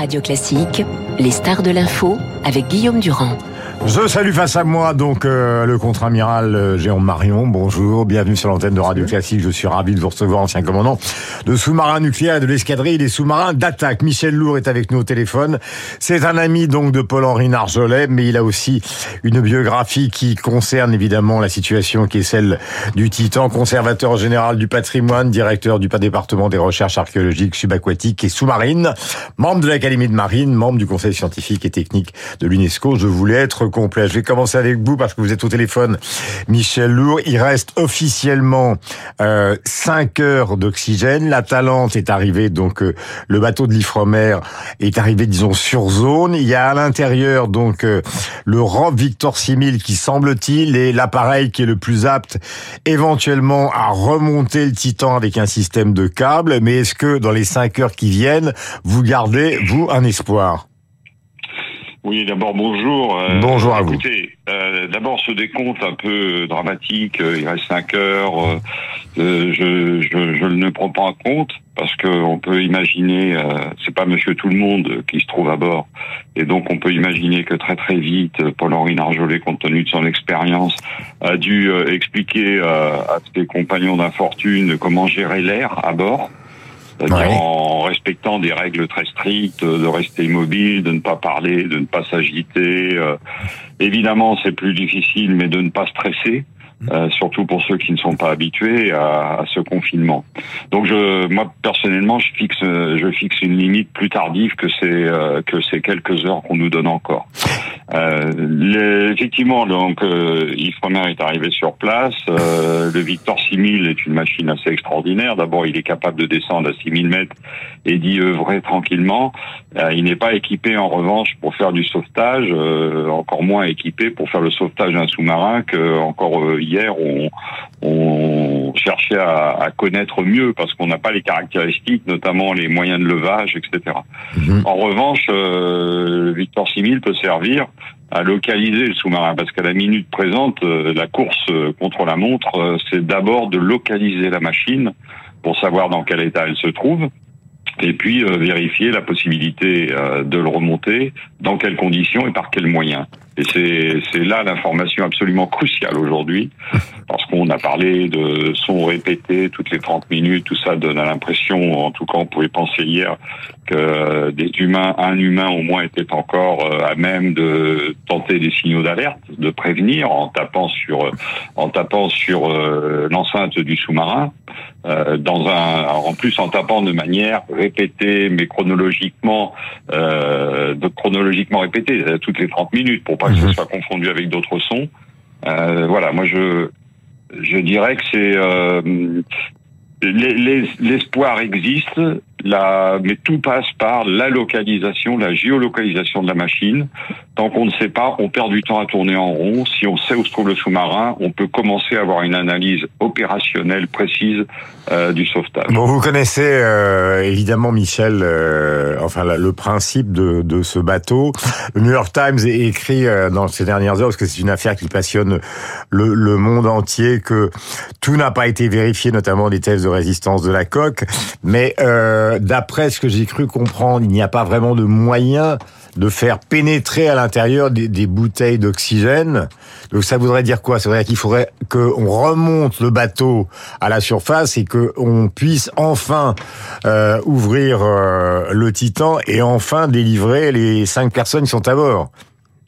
Radio Classique, les stars de l'info avec Guillaume Durand. Je salue face à moi donc euh, le contre-amiral euh, Jérôme Marion. Bonjour, bienvenue sur l'antenne de Radio Classique. Je suis ravi de vous recevoir, ancien commandant de sous-marins nucléaires et de l'escadrille des sous-marins d'attaque. Michel Lourd est avec nous au téléphone. C'est un ami donc de Paul-Henri Narjolet, mais il a aussi une biographie qui concerne évidemment la situation qui est celle du Titan, conservateur général du patrimoine, directeur du département des recherches archéologiques subaquatiques et sous-marines, membre de l'Académie de marine, membre du conseil scientifique et technique de l'UNESCO. Je voulais être complet. Je vais commencer avec vous parce que vous êtes au téléphone, Michel Lourd. Il reste officiellement euh, 5 heures d'oxygène. La Talente est arrivée, donc euh, le bateau de l'Ifremer est arrivé, disons, sur zone. Il y a à l'intérieur donc euh, le ROV Victor 6000 qui semble-t-il est l'appareil qui est le plus apte éventuellement à remonter le Titan avec un système de câbles. Mais est-ce que dans les 5 heures qui viennent, vous gardez, vous, un espoir? Oui, d'abord bonjour. Euh, bonjour à écoutez, euh, d'abord ce décompte un peu dramatique, euh, il reste 5 heures, euh, euh, je, je, je, ne prends pas en compte parce qu'on peut imaginer, c'est pas Monsieur Tout le Monde qui se trouve à bord, et donc on peut imaginer que très très vite, Paul-Henri Narjolet, compte tenu de son expérience, a dû expliquer à ses compagnons d'infortune comment gérer l'air à bord en respectant des règles très strictes, de rester immobile, de ne pas parler, de ne pas s'agiter. Euh, évidemment, c'est plus difficile, mais de ne pas stresser. Euh, surtout pour ceux qui ne sont pas habitués à, à, ce confinement. Donc je, moi personnellement, je fixe, je fixe une limite plus tardive que ces euh, que ces quelques heures qu'on nous donne encore. Euh, les, effectivement, donc euh, Ifremer est arrivé sur place. Euh, le Victor 6000 est une machine assez extraordinaire. D'abord, il est capable de descendre à 6000 mètres et d'y œuvrer tranquillement. Il n'est pas équipé en revanche pour faire du sauvetage, encore moins équipé pour faire le sauvetage d'un sous-marin que encore hier on, on cherchait à, à, connaître mieux parce qu'on n'a pas les caractéristiques, notamment les moyens de levage, etc. Mhm. En revanche, le Victor 6000 peut servir à localiser le sous-marin parce qu'à la minute présente, la course contre la montre, c'est d'abord de localiser la machine pour savoir dans quel état elle se trouve et puis euh, vérifier la possibilité euh, de le remonter, dans quelles conditions et par quels moyens. Et c'est là l'information absolument cruciale aujourd'hui, parce qu'on a parlé de sons répétés toutes les 30 minutes, tout ça donne l'impression, en tout cas on pouvait penser hier, que des humains, un humain au moins était encore euh, à même de tenter des signaux d'alerte, de prévenir en tapant sur, en tapant sur euh, l'enceinte du sous-marin, euh, dans un, en plus en tapant de manière répétée, mais chronologiquement, de chronologiquement répétée, toutes les 30 minutes, pour pas que ce mhm. soit confondu avec d'autres sons. Euh, voilà, moi je je dirais que c'est euh, l'espoir existe, la, mais tout passe par la localisation, la géolocalisation de la machine. Tant qu'on ne sait pas, on perd du temps à tourner en rond. Si on sait où se trouve le sous-marin, on peut commencer à avoir une analyse opérationnelle précise euh, du sauvetage. Bon, vous connaissez euh, évidemment Michel, euh, enfin le principe de, de, ce bateau. Le New York Times écrit euh, dans ces dernières heures, parce que c'est une affaire qui passionne le, le monde entier, que tout n'a pas été vérifié, notamment des tests de résistance de la coque, mais euh, euh, d'après ce que j'ai cru comprendre, il n'y a pas vraiment de moyen de faire pénétrer à l'intérieur des, bouteilles d'oxygène. Donc ça voudrait dire quoi? Ça voudrait dire qu'il faudrait qu'on remonte le bateau à la surface et qu'on puisse enfin euh, ouvrir euh, le Titan et enfin délivrer les cinq personnes qui sont à bord.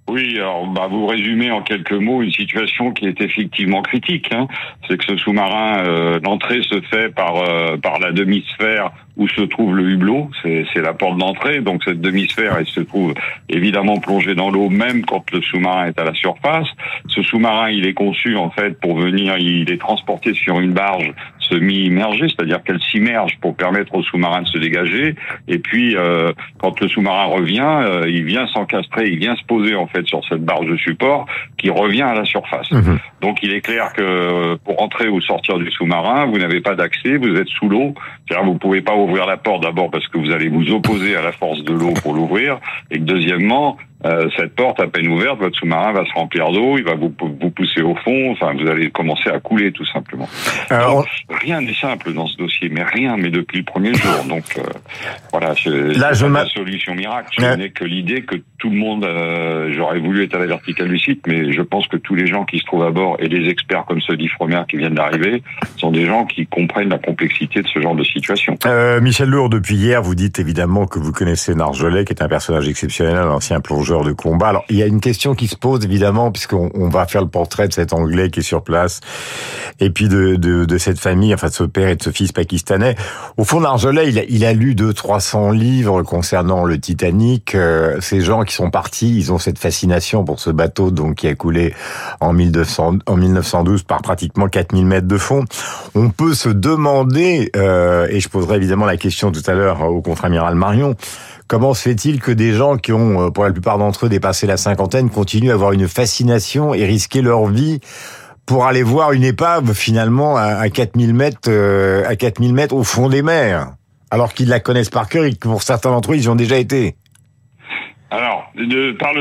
Oui, alors bah, vous résumez en quelques mots une situation qui est effectivement critique. Hein. C'est que ce sous-marin, l'entrée se fait par par la demi-sphère où se trouve le hublot, c'est la porte d'entrée. Donc cette demi-sphère, elle se trouve évidemment plongée dans l'eau même quand le sous-marin est à la surface. Ce sous-marin, il est conçu en fait pour venir, il est transporté sur une barge semi-immergée, c'est-à-dire qu'elle s'immerge pour permettre au sous-marin de se dégager. Et puis euh, quand le sous-marin revient, euh, il vient s'encastrer, il vient se poser en fait sur cette barge de support qui revient à la surface. Mmh. Donc il est clair que pour entrer ou sortir du sous-marin, vous n'avez pas d'accès, vous êtes sous l'eau, c'est-à-dire vous pouvez pas ouvrir la porte d'abord parce que vous allez vous opposer à la force de l'eau pour l'ouvrir, et que deuxièmement, euh, cette porte à peine ouverte, votre sous-marin va se remplir d'eau, il va vous, vous pousser au fond, enfin vous allez commencer à couler tout simplement. Alors, rien n'est simple dans ce dossier, mais rien, mais depuis le premier jour. Donc euh, voilà, là je pas solution miracle. Je n'ai que l'idée que tout le monde, euh, j'aurais voulu être à la verticale du site, mais je pense que tous les gens qui se trouvent à bord et les experts comme ceux d'Ifremer qui viennent d'arriver sont des gens qui comprennent la complexité de ce genre de situation. Euh, Michel Lourd, depuis hier, vous dites évidemment que vous connaissez Narjolet, qui est un personnage exceptionnel, un ancien plongeur de combat. Alors, il y a une question qui se pose, évidemment, puisqu'on on va faire le portrait de cet Anglais qui est sur place, et puis de, cette famille, enfin de ce père et de ce fils pakistanais. Au fond, Narjolet, il a, il a lu 200-300 livres concernant le Titanic. Euh, ces gens qui sont partis, ils ont cette fascination pour ce bateau donc qui a coulé en, 1900, en 1912 par pratiquement 4000 mètres de fond. On peut se demander, euh, et je poserai évidemment la question tout à l'heure au contre-amiral Marion, Comment se fait-il que des gens qui ont, euh, pour la plupart d'entre eux, dépassé la cinquantaine, continuent à avoir une fascination et risquer leur vie pour aller voir une épave finalement à 4000 mètres, euh, à 4000 mètres au fond des mers, alors qu'ils la connaissent par cœur et que pour certains d'entre eux, ils y ont déjà été. Alors, par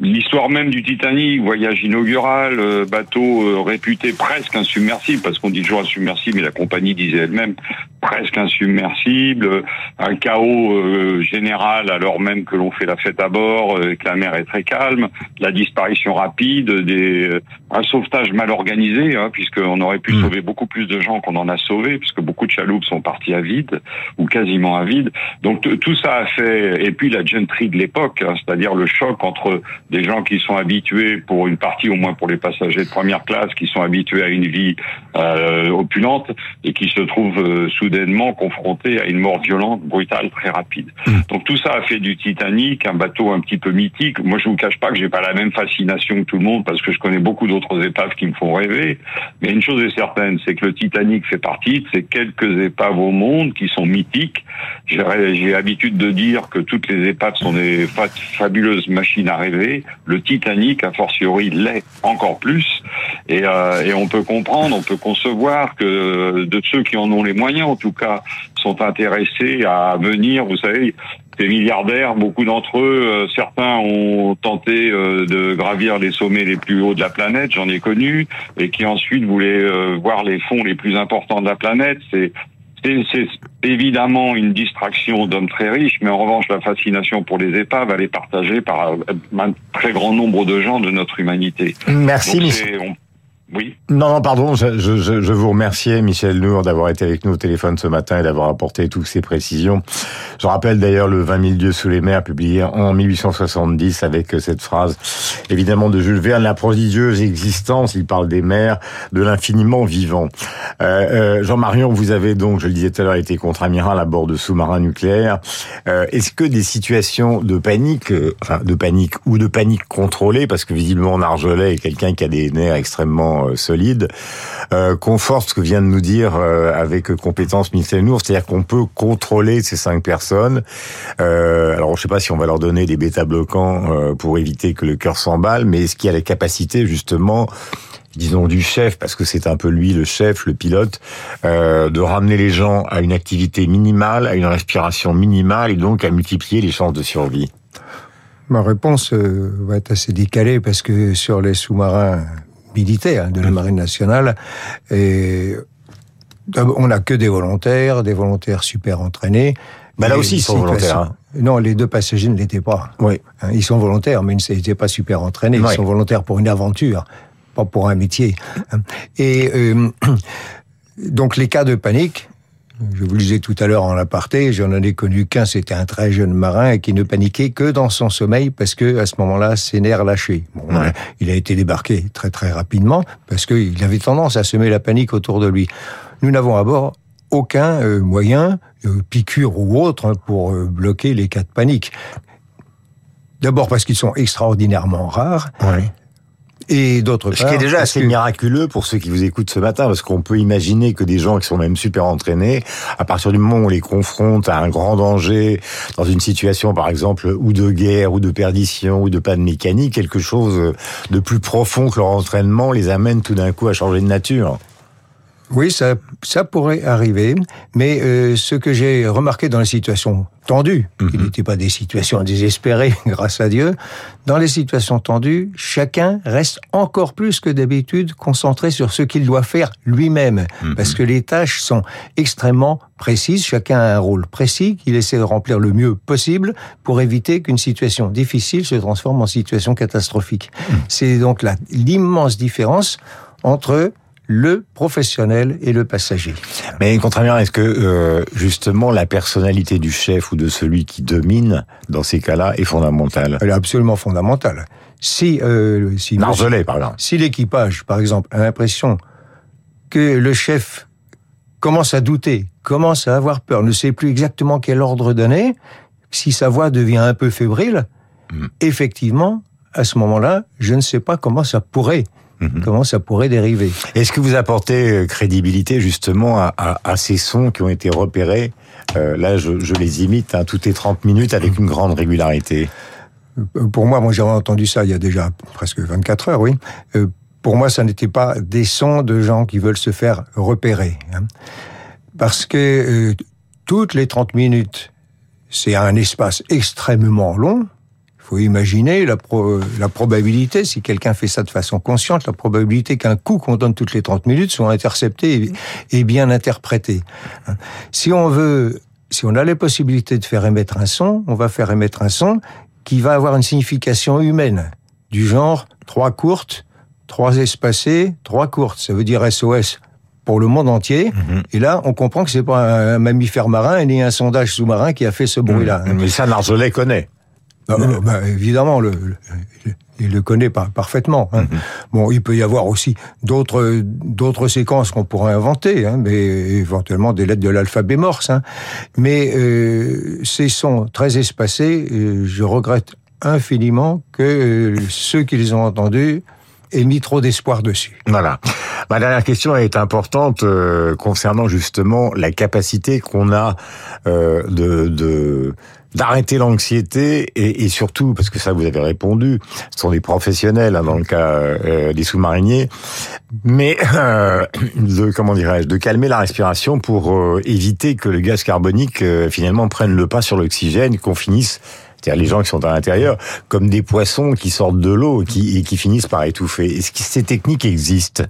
l'histoire même du Titanic, voyage inaugural, euh, bateau réputé presque insubmersible, parce qu'on dit toujours insubmersible, mais la compagnie disait elle-même presque insubmersible, un chaos euh, général alors même que l'on fait la fête à bord, et que la mer est très calme, la disparition rapide, des, un sauvetage mal organisé, hein, puisqu'on aurait pu hmm. sauver beaucoup plus de gens qu'on en a sauvé, puisque beaucoup de chaloupes sont parties à vide, ou quasiment à vide. Donc tout ça a fait, et puis la gentry de l'époque, hein, c'est-à-dire le choc entre des gens qui sont habitués, pour une partie au moins pour les passagers de première classe, qui sont habitués à une vie euh, opulente et qui se trouvent euh, soudainement confrontés à une mort violente, brutale, très rapide. Mmh. Donc tout ça a fait du Titanic un bateau un petit peu mythique. Moi, je vous cache pas que j'ai pas la même fascination que tout le monde parce que je connais beaucoup d'autres épaves qui me font rêver. Mais une chose est certaine, c'est que le Titanic fait partie de ces quelques épaves au monde qui sont mythiques. J'ai l'habitude de dire que toutes les épaves sont des fabuleuses machines à rêver. Le Titanic, a fortiori, l'est encore plus. Et, euh, et on peut comprendre, on peut concevoir que de ceux qui en ont les moyens, en tout cas, sont intéressés à venir. Vous savez, des milliardaires, beaucoup d'entre eux, euh, certains ont tenté euh, de gravir les sommets les plus hauts de la planète, j'en ai connu, et qui ensuite voulaient voir les fonds les plus importants de la planète. C'est c'est évidemment une distraction d'hommes très riches, mais en revanche, la fascination pour les épaves, elle est partagée par un très grand nombre de gens de notre humanité. Merci, oui. Non, non, pardon, je, je, je vous remercie, Michel Nour, d'avoir été avec nous au téléphone ce matin et d'avoir apporté toutes ces précisions. Je rappelle d'ailleurs le 20 000 dieux sous les mers, publié en 1870 avec cette phrase, évidemment, de Jules Verne, la prodigieuse existence, il parle des mers, de l'infiniment vivant. Euh, euh, Jean-Marion, vous avez donc, je le disais tout à l'heure, été contre-amiral à bord de sous-marins nucléaires. Euh, Est-ce que des situations de panique, euh, enfin de panique ou de panique contrôlée, parce que visiblement Nargelet est quelqu'un qui a des nerfs extrêmement euh, solide, euh, conforte ce que vient de nous dire euh, avec compétence Michel Nour, c'est-à-dire qu'on peut contrôler ces cinq personnes. alors, je sais pas si on va leur donner des bêta-bloquants pour éviter que le cœur s'emballe, mais est-ce qu'il y a la capacité justement disons du chef, parce que c'est un peu lui le chef, le pilote, de ramener les gens à une activité minimale, à une respiration minimale, et donc à multiplier les chances de survie? Ma réponse va être assez décalée parce que sur les sous-marins militaire de la Marine nationale. Et on n'a que des volontaires, des volontaires super entraînés. Mais là aussi, ils sont volontaires. Hein. Non, les deux passagers ne l'étaient pas. Oui. Hein, ils sont volontaires, mais ils n'étaient pas super entraînés. Ils sont volontaires pour une aventure, pas pour un métier. Et euh, donc les cas de panique, je vous le disais tout à l'heure en aparté, j'en ai connu qu'un, c'était un très jeune marin qui ne paniquait que dans son sommeil parce que à ce moment-là, ses nerfs lâchaient. Bon, Il a été débarqué très très rapidement parce qu'il avait tendance à semer la panique autour de lui. Nous n'avons à bord aucun euh, moyen, euh, piqûre ou autre, pour euh, bloquer les cas de panique. D'abord parce qu'ils sont extraordinairement rares. Et d'autre Ce qui est déjà assez miraculeux pour ceux qui vous écoutent ce matin, parce qu'on peut imaginer que des gens qui sont même super entraînés, à partir du moment où on les confronte à un grand danger, dans une situation par exemple ou de guerre, ou de perdition, ou de panne mécanique, quelque chose de plus profond que leur entraînement les amène tout d'un coup à changer de nature. Oui, ça, ça pourrait arriver, mais euh, ce que j'ai remarqué dans les situations tendues, qui mhm. n'étaient pas des situations désespérées, grâce à Dieu, dans les situations tendues, chacun reste encore plus que d'habitude concentré sur ce qu'il doit faire lui-même, mhm. parce que les tâches sont extrêmement précises, chacun a un rôle précis qu'il essaie de remplir le mieux possible pour éviter qu'une situation difficile se transforme en situation catastrophique. Mhm. C'est donc l'immense différence entre le professionnel et le passager. Mais contrairement, est-ce que euh, justement la personnalité du chef ou de celui qui domine dans ces cas-là est fondamentale Elle est absolument fondamentale. Si, euh, si par exemple. Si l'équipage, par exemple, a l'impression que le chef commence à douter, commence à avoir peur, ne sait plus exactement quel ordre donner, si sa voix devient un peu fébrile, hmm. effectivement, à ce moment-là, je ne sais pas comment ça pourrait Mhm. Comment ça pourrait dériver Est-ce que vous apportez euh, crédibilité justement à, à, ces sons qui ont été repérés? Euh, Là, je, je, les imite hein, toutes les 30 minutes avec une grande régularité. Euh, pour moi, moi j'avais entendu ça il y a déjà presque 24 heures, oui. Euh, pour moi, ça n'était pas des sons de gens qui veulent se faire repérer. Hein. Parce que toutes les 30 minutes, c'est un espace extrêmement long, faut imaginer la, la probabilité, si quelqu'un fait ça de façon consciente, la probabilité qu'un coup qu'on donne toutes les 30 minutes soit intercepté et, bien interprété. Si on veut, si on a les possibilités de faire émettre un son, on va faire émettre un son qui va avoir une signification humaine, du genre trois courtes, trois espacées, trois courtes. Ça veut dire SOS pour le monde entier. Mhm. Et là, on comprend que c'est pas un mammifère marin ni un sondage sous-marin qui a fait ce bruit-là. Mais ça, Narzolet connaît. Bah, bah, évidemment, le, il le connaît parfaitement. Hein. Mm-hmm. Bon, il peut y avoir aussi d'autres d'autres séquences qu'on pourrait inventer, hein, mais éventuellement des lettres de l'alphabet morse. Hein. Mais euh, ces sons très espacés, euh, je regrette infiniment que euh, ceux qui les ont entendus aient mis trop d'espoir dessus. Voilà. Ma dernière question est importante euh, concernant justement la capacité qu'on a euh, de, de d'arrêter l'anxiété et, et, surtout parce que ça vous avez répondu, ce sont des professionnels hein, dans le cas euh, des sous-mariniers, mais euh, de comment dirais-je, de calmer la respiration pour euh, éviter que le gaz carbonique euh, finalement prenne le pas sur l'oxygène, qu'on finisse c'est-à-dire les gens qui sont à l'intérieur, comme des poissons qui sortent de l'eau et qui, et qui finissent par étouffer. Est-ce que ces techniques existent?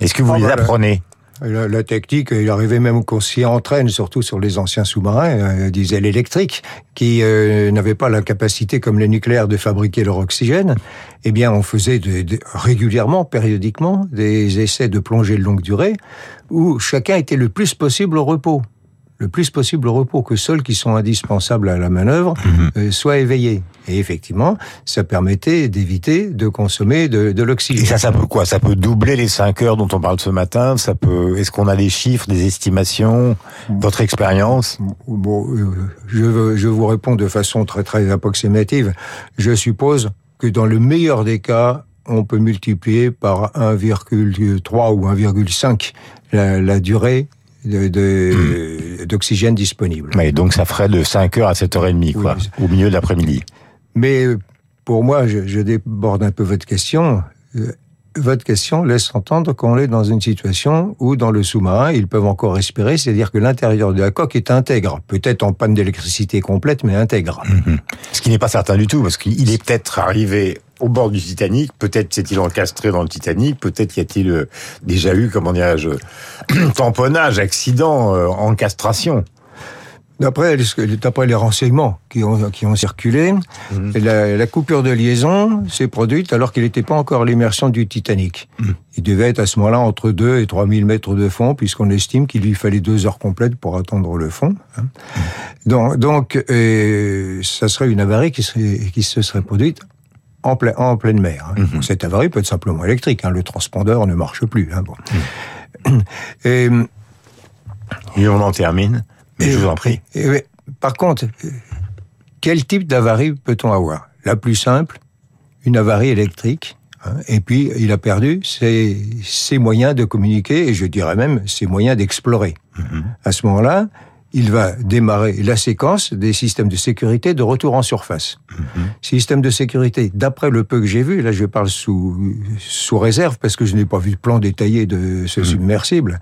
Est-ce que vous ah, les bah, apprenez? La, technique, il arrivait même qu'on s'y entraîne, surtout sur les anciens sous-marins, euh, diesel électriques, qui euh, n'avaient pas la capacité, comme les nucléaires, de fabriquer leur oxygène. Eh bien, on faisait régulièrement, périodiquement, des essais de plongée de longue durée, où chacun était le plus possible au repos le plus possible au repos, que seuls qui sont indispensables à la manœuvre mhm. euh, soient éveillés. Et effectivement, ça permettait d'éviter de consommer de, de l'oxygène. Et ça, ça peut quoi? Ça peut doubler les 5 heures dont on parle ce matin? Ça peut. Est-ce qu'on a des chiffres, des estimations? Votre expérience? Bon, euh, je, je vous réponds de façon très très approximative. Je suppose que dans le meilleur des cas, on peut multiplier par 1,3 ou 1,5 la, la durée. D'oxygène de, disponible. Mais donc ça ferait de 5h à 7h30, quoi, au milieu de l'après-midi. Mais pour moi, je, je, déborde un peu votre question. Euh, votre question laisse entendre qu'on est dans une situation où, dans le sous-marin, ils peuvent encore respirer, c'est-à-dire que l'intérieur de la coque est intègre. Peut-être en panne d'électricité complète, mais intègre. Mhm. Ce qui n'est pas certain du tout, parce qu'il est peut-être arrivé au bord du Titanic, peut-être s'est-il encastré dans le Titanic, peut-être y a-t-il euh, déjà eu, comment dirais-je, tamponnage, accident, euh, encastration. D'après les renseignements qui ont qui ont circulé, mhm. la, coupure de liaison s'est produite alors qu'il n'était pas encore l'immersion du Titanic. Mhm. Il devait être à ce moment-là entre 2 et 3000 mètres de fond, puisqu'on estime qu'il lui fallait deux heures complètes pour attendre le fond. Hein. Mhm. Donc, donc euh, ça serait une avarie qui, serait, qui se serait produite en, plein, en pleine mer. Hein. cette avarie peut être simplement électrique. Hein. Le transpondeur ne marche plus. Hein, bon. et, et on en termine je vous en prie. par contre, quel type d'avarie peut-on avoir? La plus simple, une avarie électrique. Et puis, il a perdu ses, ses, moyens de communiquer et je dirais même ses moyens d'explorer. Mm-hmm. À ce moment-là, il va démarrer la séquence des systèmes de sécurité de retour en surface. Mm-hmm. Système de sécurité, d'après le peu que j'ai vu, là je parle sous, sous réserve parce que je n'ai pas vu de plan détaillé de ce mm. submersible,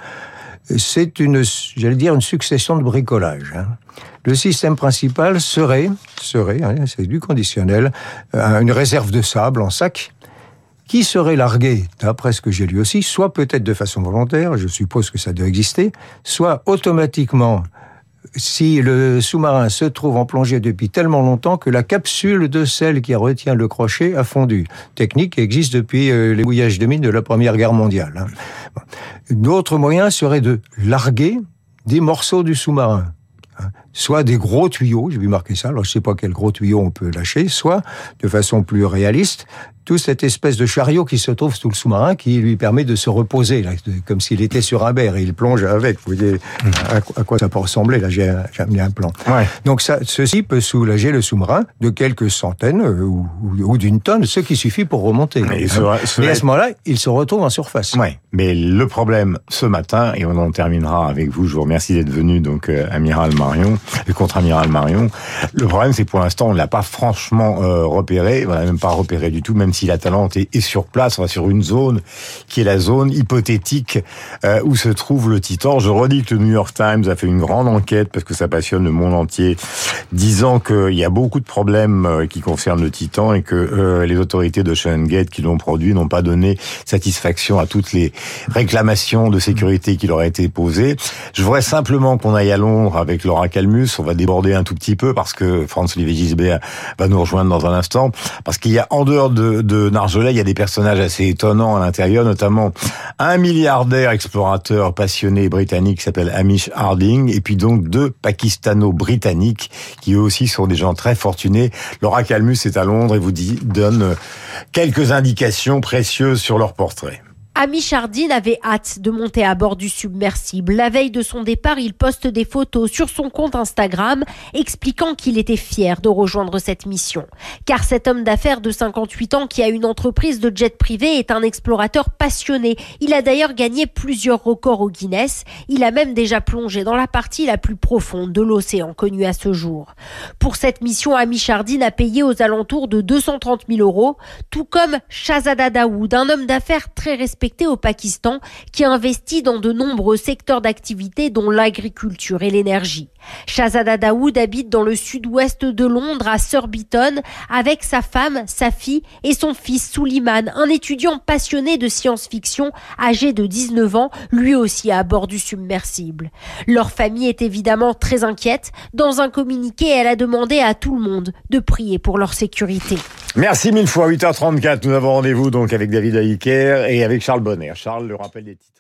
c'est une, j'allais dire, une succession de bricolage. Hein. Le système principal serait, serait, hein, c'est du conditionnel, euh, une réserve de sable en sac qui serait larguée, d'après ce que j'ai lu aussi, soit peut-être de façon volontaire, je suppose que ça doit exister, soit automatiquement si le sous-marin se trouve en plongée depuis tellement longtemps que la capsule de sel qui retient le crochet a fondu. Technique qui existe depuis euh, les mouillages de mines de la Première Guerre mondiale. Hein. D'autres moyens seraient de larguer des morceaux du sous-marin hein. Soit des gros tuyaux, j'ai vu marquer ça, alors je sais pas quel gros tuyau on peut lâcher, soit de façon plus réaliste, toute cette espèce de chariot qui se trouve sous le sous-marin qui lui permet de se reposer, comme s'il était sur un berre et il plonge avec. Vous voyez à, quoi ça peut ressembler. Là, j'ai amené un plan. Donc ça, ceci peut soulager le sous-marin de quelques centaines euh, ou, d'une tonne, ce qui suffit pour remonter. Mais, à ce moment-là, il se retrouve en surface. Ouais. Mais le problème ce matin, et on en terminera avec vous, je vous remercie d'être venu, donc euh, amiral Marion, le contre-amiral Marion. Le problème, c'est pour l'instant, on l'a pas franchement euh, repéré, on l'a même pas repéré du tout, même si la Talente est, sur place, on va sur une zone qui est la zone hypothétique euh, où se trouve le Titan. Je redis que le New York Times a fait une grande enquête parce que ça passionne le monde entier, disant qu'il y a beaucoup de problèmes euh, qui concernent le Titan et que les autorités de Gate qui l'ont produit n'ont pas donné satisfaction à toutes les réclamations de sécurité qui leur ont été posées. Je voudrais simplement qu'on aille à Londres avec Laura On va déborder un tout petit peu parce que Franz Olivier Gisbert va nous rejoindre dans un instant. Parce qu'il y a en dehors de, de il y a des personnages assez étonnants à l'intérieur, notamment un milliardaire explorateur passionné britannique qui s'appelle Amish Harding, et puis donc deux pakistano-britanniques qui eux aussi sont des gens très fortunés. Laura Calmus est à Londres et vous donne quelques indications précieuses sur leur portrait. Ami Chardine avait hâte de monter à bord du submersible. La veille de son départ, il poste des photos sur son compte Instagram expliquant qu'il était fier de rejoindre cette mission. Car cet homme d'affaires de 58 ans qui a une entreprise de jet privé est un explorateur passionné. Il a d'ailleurs gagné plusieurs records au Guinness. Il a même déjà plongé dans la partie la plus profonde de l'océan connue à ce jour. Pour cette mission, Ami Chardine a payé aux alentours de 230 000 euros, tout comme Shazada Daoud, un homme d'affaires très respecté au Pakistan qui investit dans de nombreux secteurs d'activité dont l'agriculture et l'énergie. Shahzada Daoud habite dans le sud-ouest de Londres à Surbiton avec sa femme, sa fille et son fils Suleiman, un étudiant passionné de science-fiction âgé de 19 ans, lui aussi à bord du submersible. Leur famille est évidemment très inquiète. Dans un communiqué, elle a demandé à tout le monde de prier pour leur sécurité. Merci mille fois. 8h34, nous avons rendez-vous donc avec David Aïker et avec Charles. Charles, le rappel des titres.